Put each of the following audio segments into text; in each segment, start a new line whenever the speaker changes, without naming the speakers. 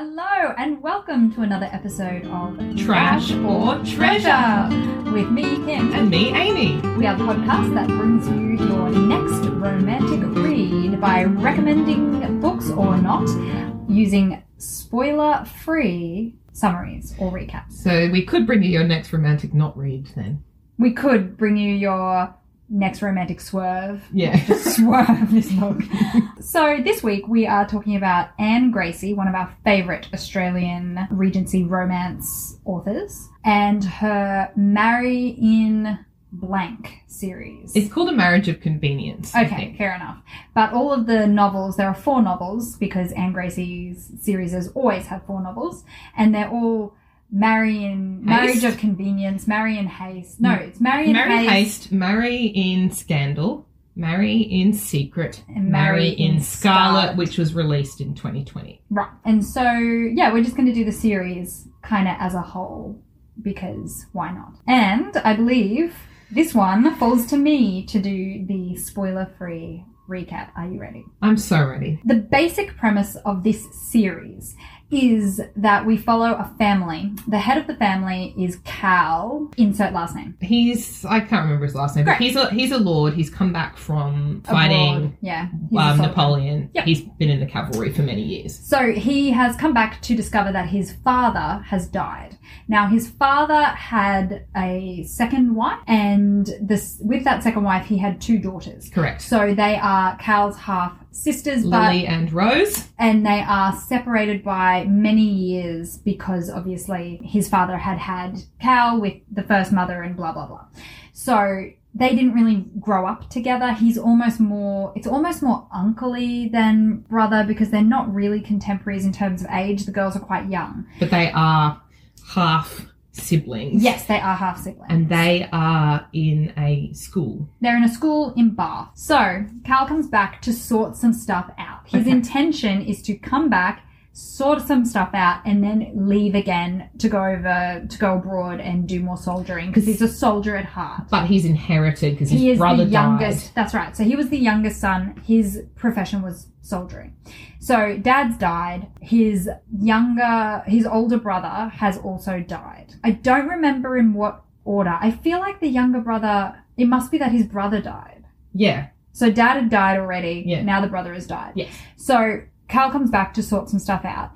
Hello and welcome to another episode of
Trash or Treasure.
with me, Kim.
And me, Amy.
We are the podcast that brings you your next romantic read by recommending books or not using spoiler free summaries or recaps.
So we could bring you your next romantic not read then.
We could bring you your next romantic swerve.
Yeah.
Just swerve this book. so this week we are talking about Anne Gracie, one of our favourite Australian Regency romance authors, and her Marry in Blank series.
It's called A Marriage of Convenience.
Okay, fair enough. But all of the novels, there are four novels because Anne Gracie's series has always had four novels, and they're all Marry in Marriage of Convenience, Marry in Haste. No, mm. it's Marry in
Marry
Haste.
Haste, Marry in Scandal, Marry in Secret,
And
Marry
Marry
in
in
Scarlet,
Scarlet.
which was released in 2020.
Right. And so, yeah, we're just going to do the series kind of as a whole because why not? And I believe this one falls to me to do the spoiler free recap. Are you ready?
I'm so ready.
The basic premise of this series is that we follow a family. The head of the family is Cal, insert last name.
He's I can't remember his last name, but
Great.
he's a he's a lord. He's come back from fighting
Abroad. Yeah.
um. Napoleon.
Yep.
He's been in the cavalry for many years.
So he has come back to discover that his father has died. Now his father had a second wife, and this with that second wife he had two daughters.
Correct.
So they are Cal's half sisters, but
Lily and Rose.
and they are separated by many years because obviously his father had had Cal with the first mother and blah blah blah. So they didn't really grow up together. He's almost more it's almost more unclely than brother because they're not really contemporaries in terms of age. The girls are quite young.
but they are half siblings.
Yes, they are half siblings.
And they are in a school.
They're in a school in Bath. So Cal comes back to sort some stuff out. His
Okay.
intention is to come back, sort some stuff out, and then leave again to go over to go abroad and do more soldiering because he's a soldier at heart.
But he's inherited because his
He is
brother
the youngest.
died.
That's right. So he was the youngest son. His profession was soldiering. So dad's died. His younger, his older brother has also died. I don't remember in what order. I feel like the younger brother. It must be that his brother died.
Yeah.
So dad had died already.
Yeah.
Now the brother has died.
Yes.
So Cal comes back to sort some stuff out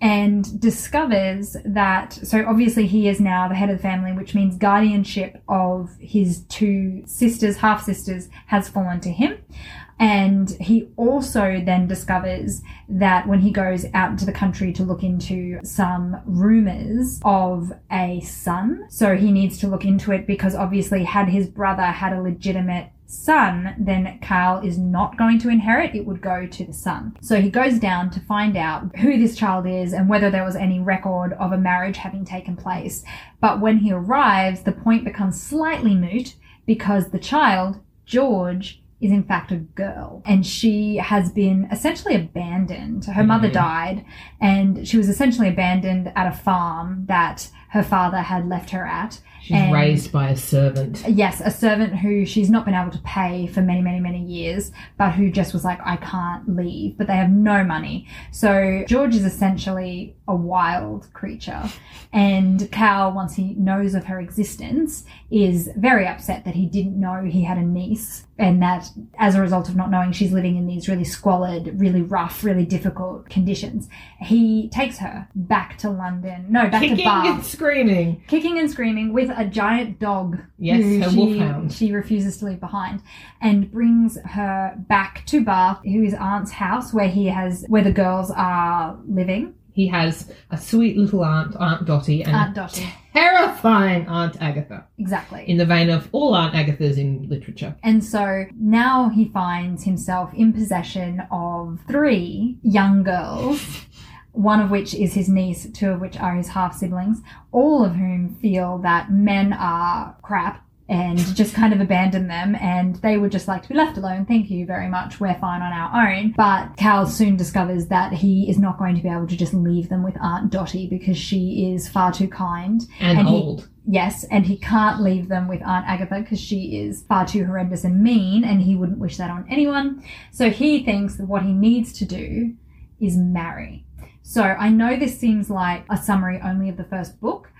and discovers that so obviously he is now the head of the family, which means guardianship of his two sisters, half sisters, has fallen to him. And he also then discovers that when he goes out into the country to look into some rumors of a son, so he needs to look into it because obviously, had his brother had a legitimate son, then Cal is not going to inherit. It would go to the son. So he goes down to find out who this child is and whether there was any record of a marriage having taken place. But when he arrives, the point becomes slightly moot because the child, George, is in fact a girl and she has been essentially abandoned. Her mother
Mhm.
died and she was essentially abandoned at a farm that her father had left her at.
She's
And-
raised by a servant.
Yes, a servant who she's not been able to pay for many, many, many years, but who just was like, I can't leave, but they have no money. So George is essentially a wild creature. And Cal, once he knows of her existence, is very upset that he didn't know he had a niece and that as a result of not knowing she's living in these really squalid, really rough, really difficult conditions, he takes her back to London. No, back to
Kicking
Bath
and screaming.
kicking and screaming with a giant dog
Yes,
who
her
she,
wolfhound.
she refuses to leave behind and brings her back to Bath, who is aunt's house where he has where the girls are living.
He has a sweet little aunt, Aunt Dottie, and
Aunt Dottie.
terrifying Aunt Agatha.
Exactly.
In the vein of all Aunt Agathas in literature.
And so now he finds himself in possession of three young girls, one of which is his niece, two of which are his half siblings, all of whom feel that men are crap and just kind of abandon them and they would just like to be left alone. Thank you very much. We're fine on our own. But Cal soon discovers that he is not going to be able to just leave them with Aunt Dottie because she is far too kind.
And,
And he-
old.
Yes, and he can't leave them with Aunt Agatha because she is far too horrendous and mean, and he wouldn't wish that on anyone. So he thinks that what he needs to do is marry. So I know this seems like a summary only of the first book,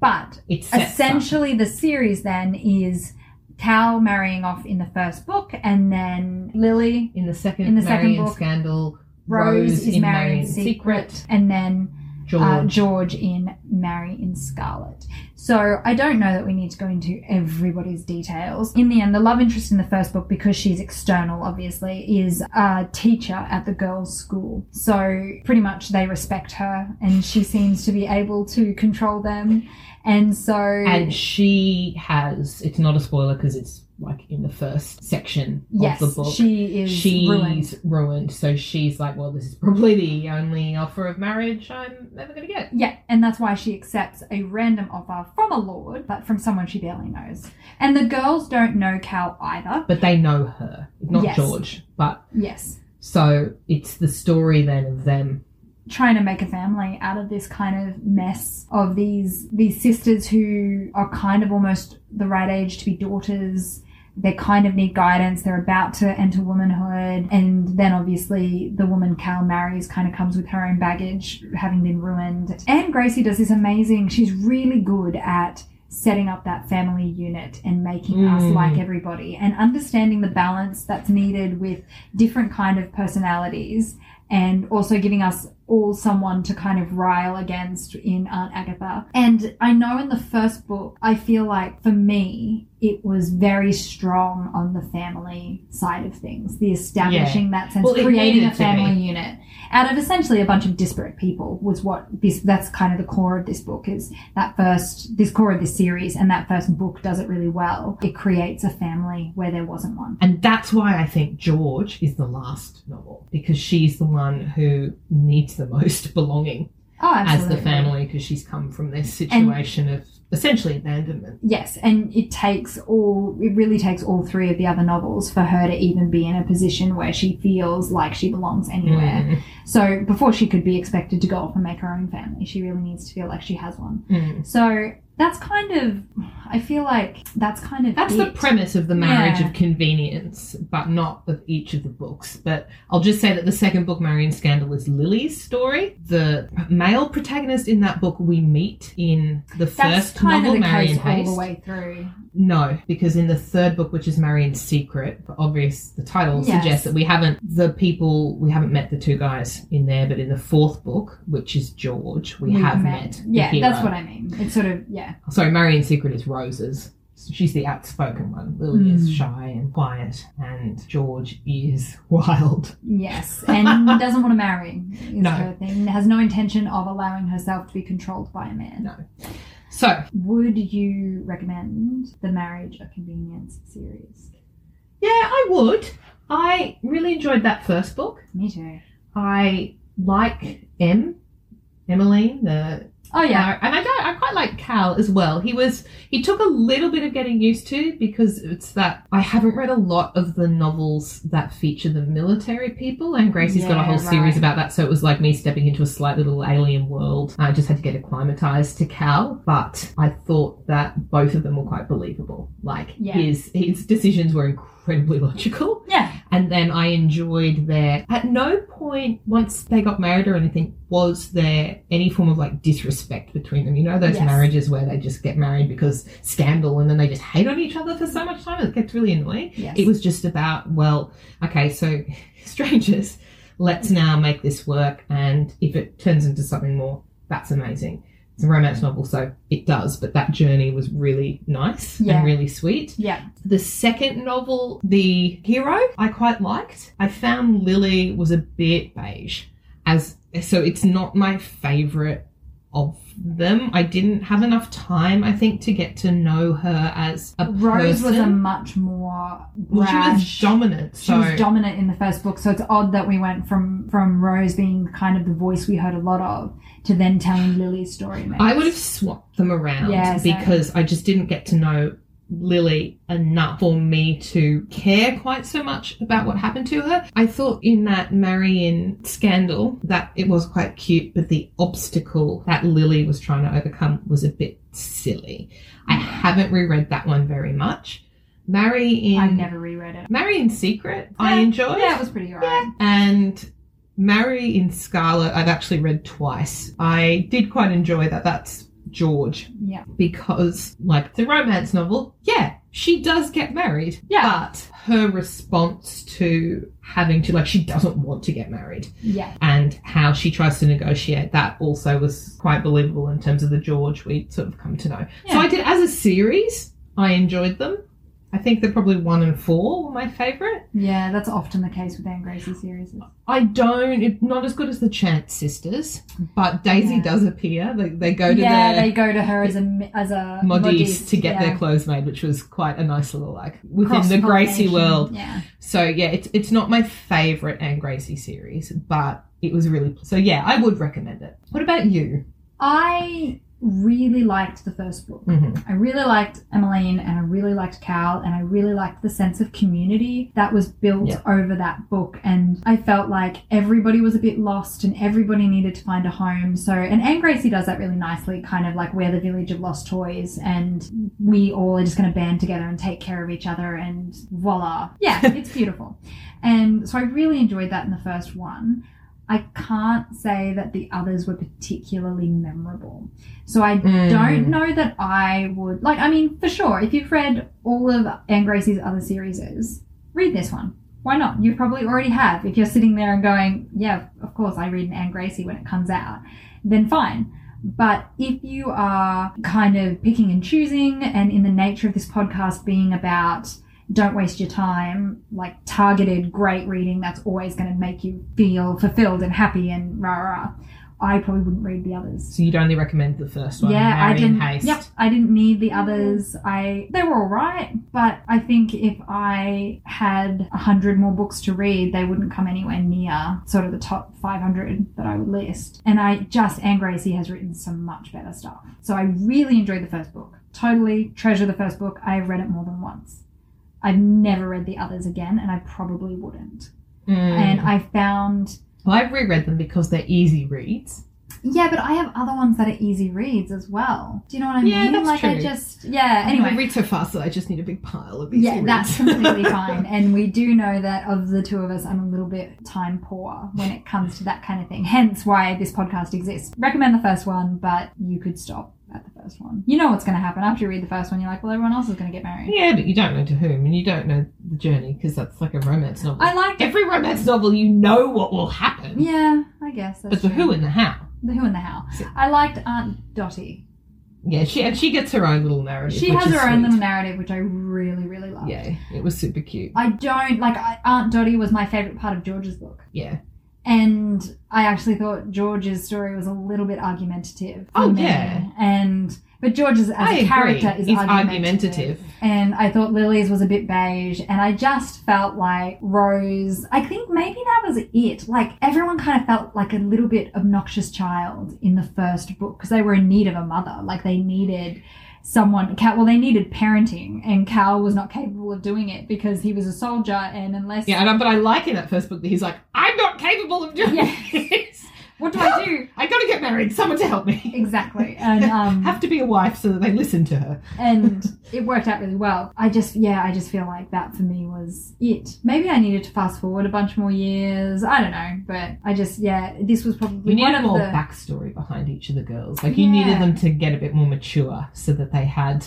but
It sets up.
essentially the series then is Cal marrying off in the first book and then Lily
in the second
in the second book,
scandal.
Rose, is
in
married in
Marry in
Secret, and then
George.
uh, George in Marry in Scarlet. So I don't know that we need to go into everybody's details. In the end, the love interest in the first book, because she's external, obviously, is a teacher at the girls' school. So pretty much they respect her, and she seems to be able to control them. And so
and she has. It's not a spoiler because it's like in the first section
yes,
of the book.
she is
she's
ruined.
ruined. So she's like, well, this is probably the only offer of marriage I'm ever going to get.
Yeah, and that's why she accepts a random offer from a lord, but from someone she barely knows. And the girls don't know Cal either.
But they know her, not
Yes.
George. But
Yes.
so it's the story then of them.
Trying to make a family out of this kind of mess of these these sisters who are kind of almost the right age to be daughters. They kind of need guidance. They're about to enter womanhood. And then obviously the woman Cal marries kind of comes with her own baggage, having been ruined. Anne Gracie does this amazing, she's really good at setting up that family unit and making us
Mm.
like everybody and understanding the balance that's needed with different kind of personalities and also giving us all someone to kind of rile against in Aunt Agatha. And I know in the first book, I feel like for me, it was very strong on the family side of things, the establishing that sense,
Well,
creating a family unit out of essentially a bunch of disparate people was what this that's kind of the core of this book is that first this core of this series and that first book does it really well. It creates a family where there wasn't one.
And that's why I think George is the last novel because she's the one who needs the most belonging
oh
as the family because she's come from this situation of essentially abandonment.
Yes, and it takes all, it really takes all three of the other novels for her to even be in a position where she feels like she belongs anywhere.
Mm,
So before she could be expected to go off and make her own family, she really needs to feel like she has one.
mm.
So that's kind of, I feel like that's kind of
That's the premise of the marriage
Yeah.
of convenience, but not of each of the books. But I'll just say that the second book, Marry in Scandal, is Lily's story. The male protagonist in that book we meet in the
That's
first
kind
novel,
of the
Marion
case all the way through.
No, because in the third book, which is Marry in Secret, obvious the title
Yes.
suggests that we haven't the people we haven't met the two guys in there, but in the fourth book, which is George, we
We've
have met. the
Yeah, that's what I mean. It's sort of, yeah.
Sorry, Marry in Secret is Rose's. She's the outspoken one. Lily is
Mm.
shy and quiet, and George is wild.
Yes, and doesn't want to marry is
No.
her thing. Has no intention of allowing herself to be controlled by a man.
No. So,
Would you recommend the Marriage of Convenience series?
yeah, I would. I really enjoyed that first book.
Me too.
I like M, Emmeline, the
Oh yeah,
and I don't. I quite like Cal as well. He was. He took a little bit of getting used to because it's that I haven't read a lot of the novels that feature the military people, Anne Gracie's got a
Yeah,
whole series about that. So it was like me stepping into a slight little alien world. I just had to get acclimatized to Cal, but I thought that both of them were quite believable. Like
Yeah.
his his decisions were incredibly logical.
yeah.
And then I enjoyed their. At no point, once they got married or anything, was there any form of like disrespect between them. You know, those
Yes.
marriages where they just get married because scandal and then they just hate on each other for so much time. It gets really annoying.
Yes.
It was just about, well, okay, so strangers, let's now make this work. And if it turns into something more, that's amazing. It's a romance novel, so it does, but that journey was really nice
Yeah.
and really sweet.
Yeah.
The second novel, The Hero, I quite liked. I found Lily was a bit beige. As so it's not my favorite of them. I didn't have enough time, I think, to get to know her as a
Rose
person.
was a much more
well, she was dominant.
She
So
was dominant in the first book, so it's odd that we went from from Rose being kind of the voice we heard a lot of to then telling Lily's story.
I would have swapped them around
Yeah,
because I just didn't get to know Lily enough for me to care quite so much about what happened to her. I thought in that Marry in Scandal that it was quite cute, but the obstacle that Lily was trying to overcome was a bit silly. I haven't reread that one very much. Marry in
I've never reread it.
Marry in Secret, I
Yeah,
enjoyed.
Yeah, it was pretty alright.
and Marry in Scarlet, I've actually read twice. I did quite enjoy that. That's George
Yeah.
because, like, a romance novel. Yeah, she does get married.
Yeah.
But her response to having to, like, she doesn't want to get married
Yeah.
and how she tries to negotiate that also was quite believable in terms of the George we sort of come to know. So I did, as a series, I enjoyed them. I think they're probably one and four were my favourite.
Yeah, that's often the case with Anne Gracie series.
I don't, it, not as good as the Chance sisters, but Daisy
Yeah.
does appear. They, they go to
yeah,
their
they go to her as a as a
modiste to get
yeah.
their clothes made, which was quite a nice little like within the Gracie world.
Yeah.
So yeah, it's it's not my favourite Anne Gracie series, but it was really so yeah, I would recommend it. What about you?
I really liked the first book.
hmm
I really liked Emmeline and I really liked Cal and I really liked the sense of community that was built
Yeah.
over that book. And I felt like everybody was a bit lost and everybody needed to find a home. So, and Anne Gracie does that really nicely, kind of like we're the village of lost toys and we all are just going to band together and take care of each other and voila. Yeah, it's beautiful. And so I really enjoyed that in the first one. I can't say that the others were particularly memorable. So I
Mm.
don't know that I would like. I mean, for sure, if you've read all of Anne Gracie's other series, read this one. Why not? You probably already have. If you're sitting there and going, "Yeah, of course, I read an Anne Gracie when it comes out," then fine. But if you are kind of picking and choosing, and in the nature of this podcast being about don't waste your time, like targeted great reading that's always going to make you feel fulfilled and happy and rah rah. I probably wouldn't read the others.
So you'd only recommend the first one,
Yeah, I
Mary
didn't.
Haste.
Yep, I didn't need the others. I they were all right, but I think if I had a hundred more books to read, they wouldn't come anywhere near sort of the top five hundred that I would list. And I just Anne Gracie has written some much better stuff. So I really enjoyed the first book. Totally treasure the first book. I've read it more than once. I've never read the others again, and I probably wouldn't.
Mm.
And I found
well, I've reread them because they're easy reads.
Yeah, but I have other ones that are easy reads as well. Do you know what I
Yeah,
mean?
that's
like I just yeah.
I
Anyway,
read so fast that I just need a big pile of easy
yeah,
reads.
that's completely fine. And we do know that of the two of us, I'm a little bit time poor when it comes to that kind of thing. Hence why this podcast exists. Recommend the first one, but you could stop at the first one. You know what's going to happen after you read the first one. You're like, well, everyone else is going to get married.
Yeah, but you don't know to whom, and you don't know the journey because that's like a romance novel.
I like.
Every romance novel, you know what will happen,
Yeah, I guess that's
but the
true.
who and the how.
the who and the how.
So-
I liked Aunt Dottie.
Yeah, she and she gets her own little narrative.
She has her own little narrative, which I really, really love.
Yeah, it was super cute.
I don't like I, Aunt Dottie was my favorite part of George's book,
Yeah.
And I actually thought George's story was a little bit argumentative.
Oh,
me.
yeah.
and but George's as
I
a
agree.
character is argumentative.
argumentative.
and I thought Lily's was a bit beige, and I just felt like Rose. I think maybe that was it. Like everyone kind of felt like a little bit obnoxious child in the first book because they were in need of a mother. Like they needed someone. Cal, well, they needed parenting, and Cal was not capable of doing it because he was a soldier, and unless
Yeah, and I- but I like in that first book that he's like, I'm not capable of doing
Yeah.
this.
what do I do?
I gotta get married. Someone to help me.
Exactly, and um,
Have to be a wife so that they listen to her.
and it worked out really well. I just, yeah, I just feel like that for me was it. Maybe I needed to fast forward a bunch more years. I don't know, but I just, yeah, this was probably
You
one
needed
of
more
the.
backstory behind each of the girls. Like you
Yeah.
needed them to get a bit more mature so that they had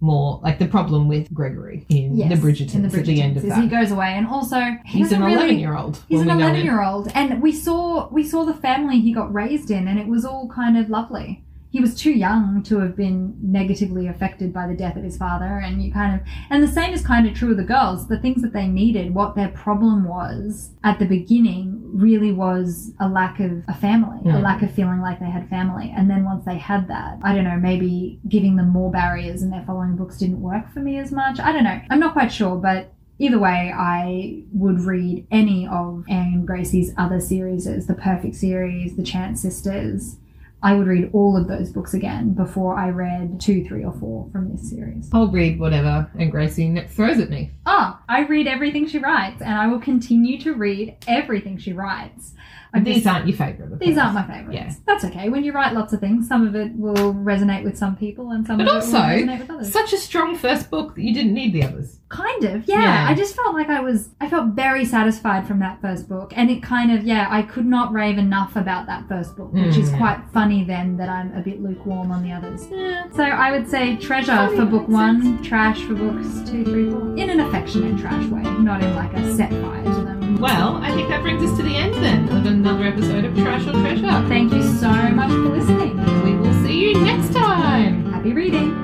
more. Like the problem with Gregory in
Yes,
the Bridgertons
in the
at the end of that.
he goes away, and also he
he's an
really-
eleven-year-old.
He's an
we know him.
eleven-year-old, and we saw we saw the family he got raised in, and it was all kind of lovely. He was too young to have been negatively affected by the death of his father, and you kind of and the same is kind of true of the girls. The things that they needed, what their problem was at the beginning, really was a lack of a family, a lack of feeling like they had family. And then once they had that, I don't know, maybe giving them more barriers in their following books didn't work for me as much. I don't know. I'm not quite sure, but Either way, I would read any of Anne Gracie's other series, The Perfect Series, The Chance Sisters. I would read all of those books again before I read two, three, or four from this series.
I'll read whatever Anne Gracie throws at me.
Ah, I read everything she writes, and I will continue to read everything she writes. I
These
just-
aren't your favourite. of
these aren't my favourites.
Yeah.
That's okay. When you write lots of things, some of it will resonate with some people, and some
But
of it
also,
will resonate with others.
Such a strong first book that you didn't need the others.
Kind of, yeah.
Yeah.
I just felt like I was, I felt very satisfied from that first book. And it kind of, yeah, I could not rave enough about that first book, which is
Mm.
quite funny then that I'm a bit lukewarm on the others. So I would say treasure for book one, trash for books two, three, four. In an affectionate trash way, not in like a set fire to them.
Well, I think that brings us to the end then of another episode of Trash or Treasure.
Thank you so much for listening.
We will see you next time.
Happy reading.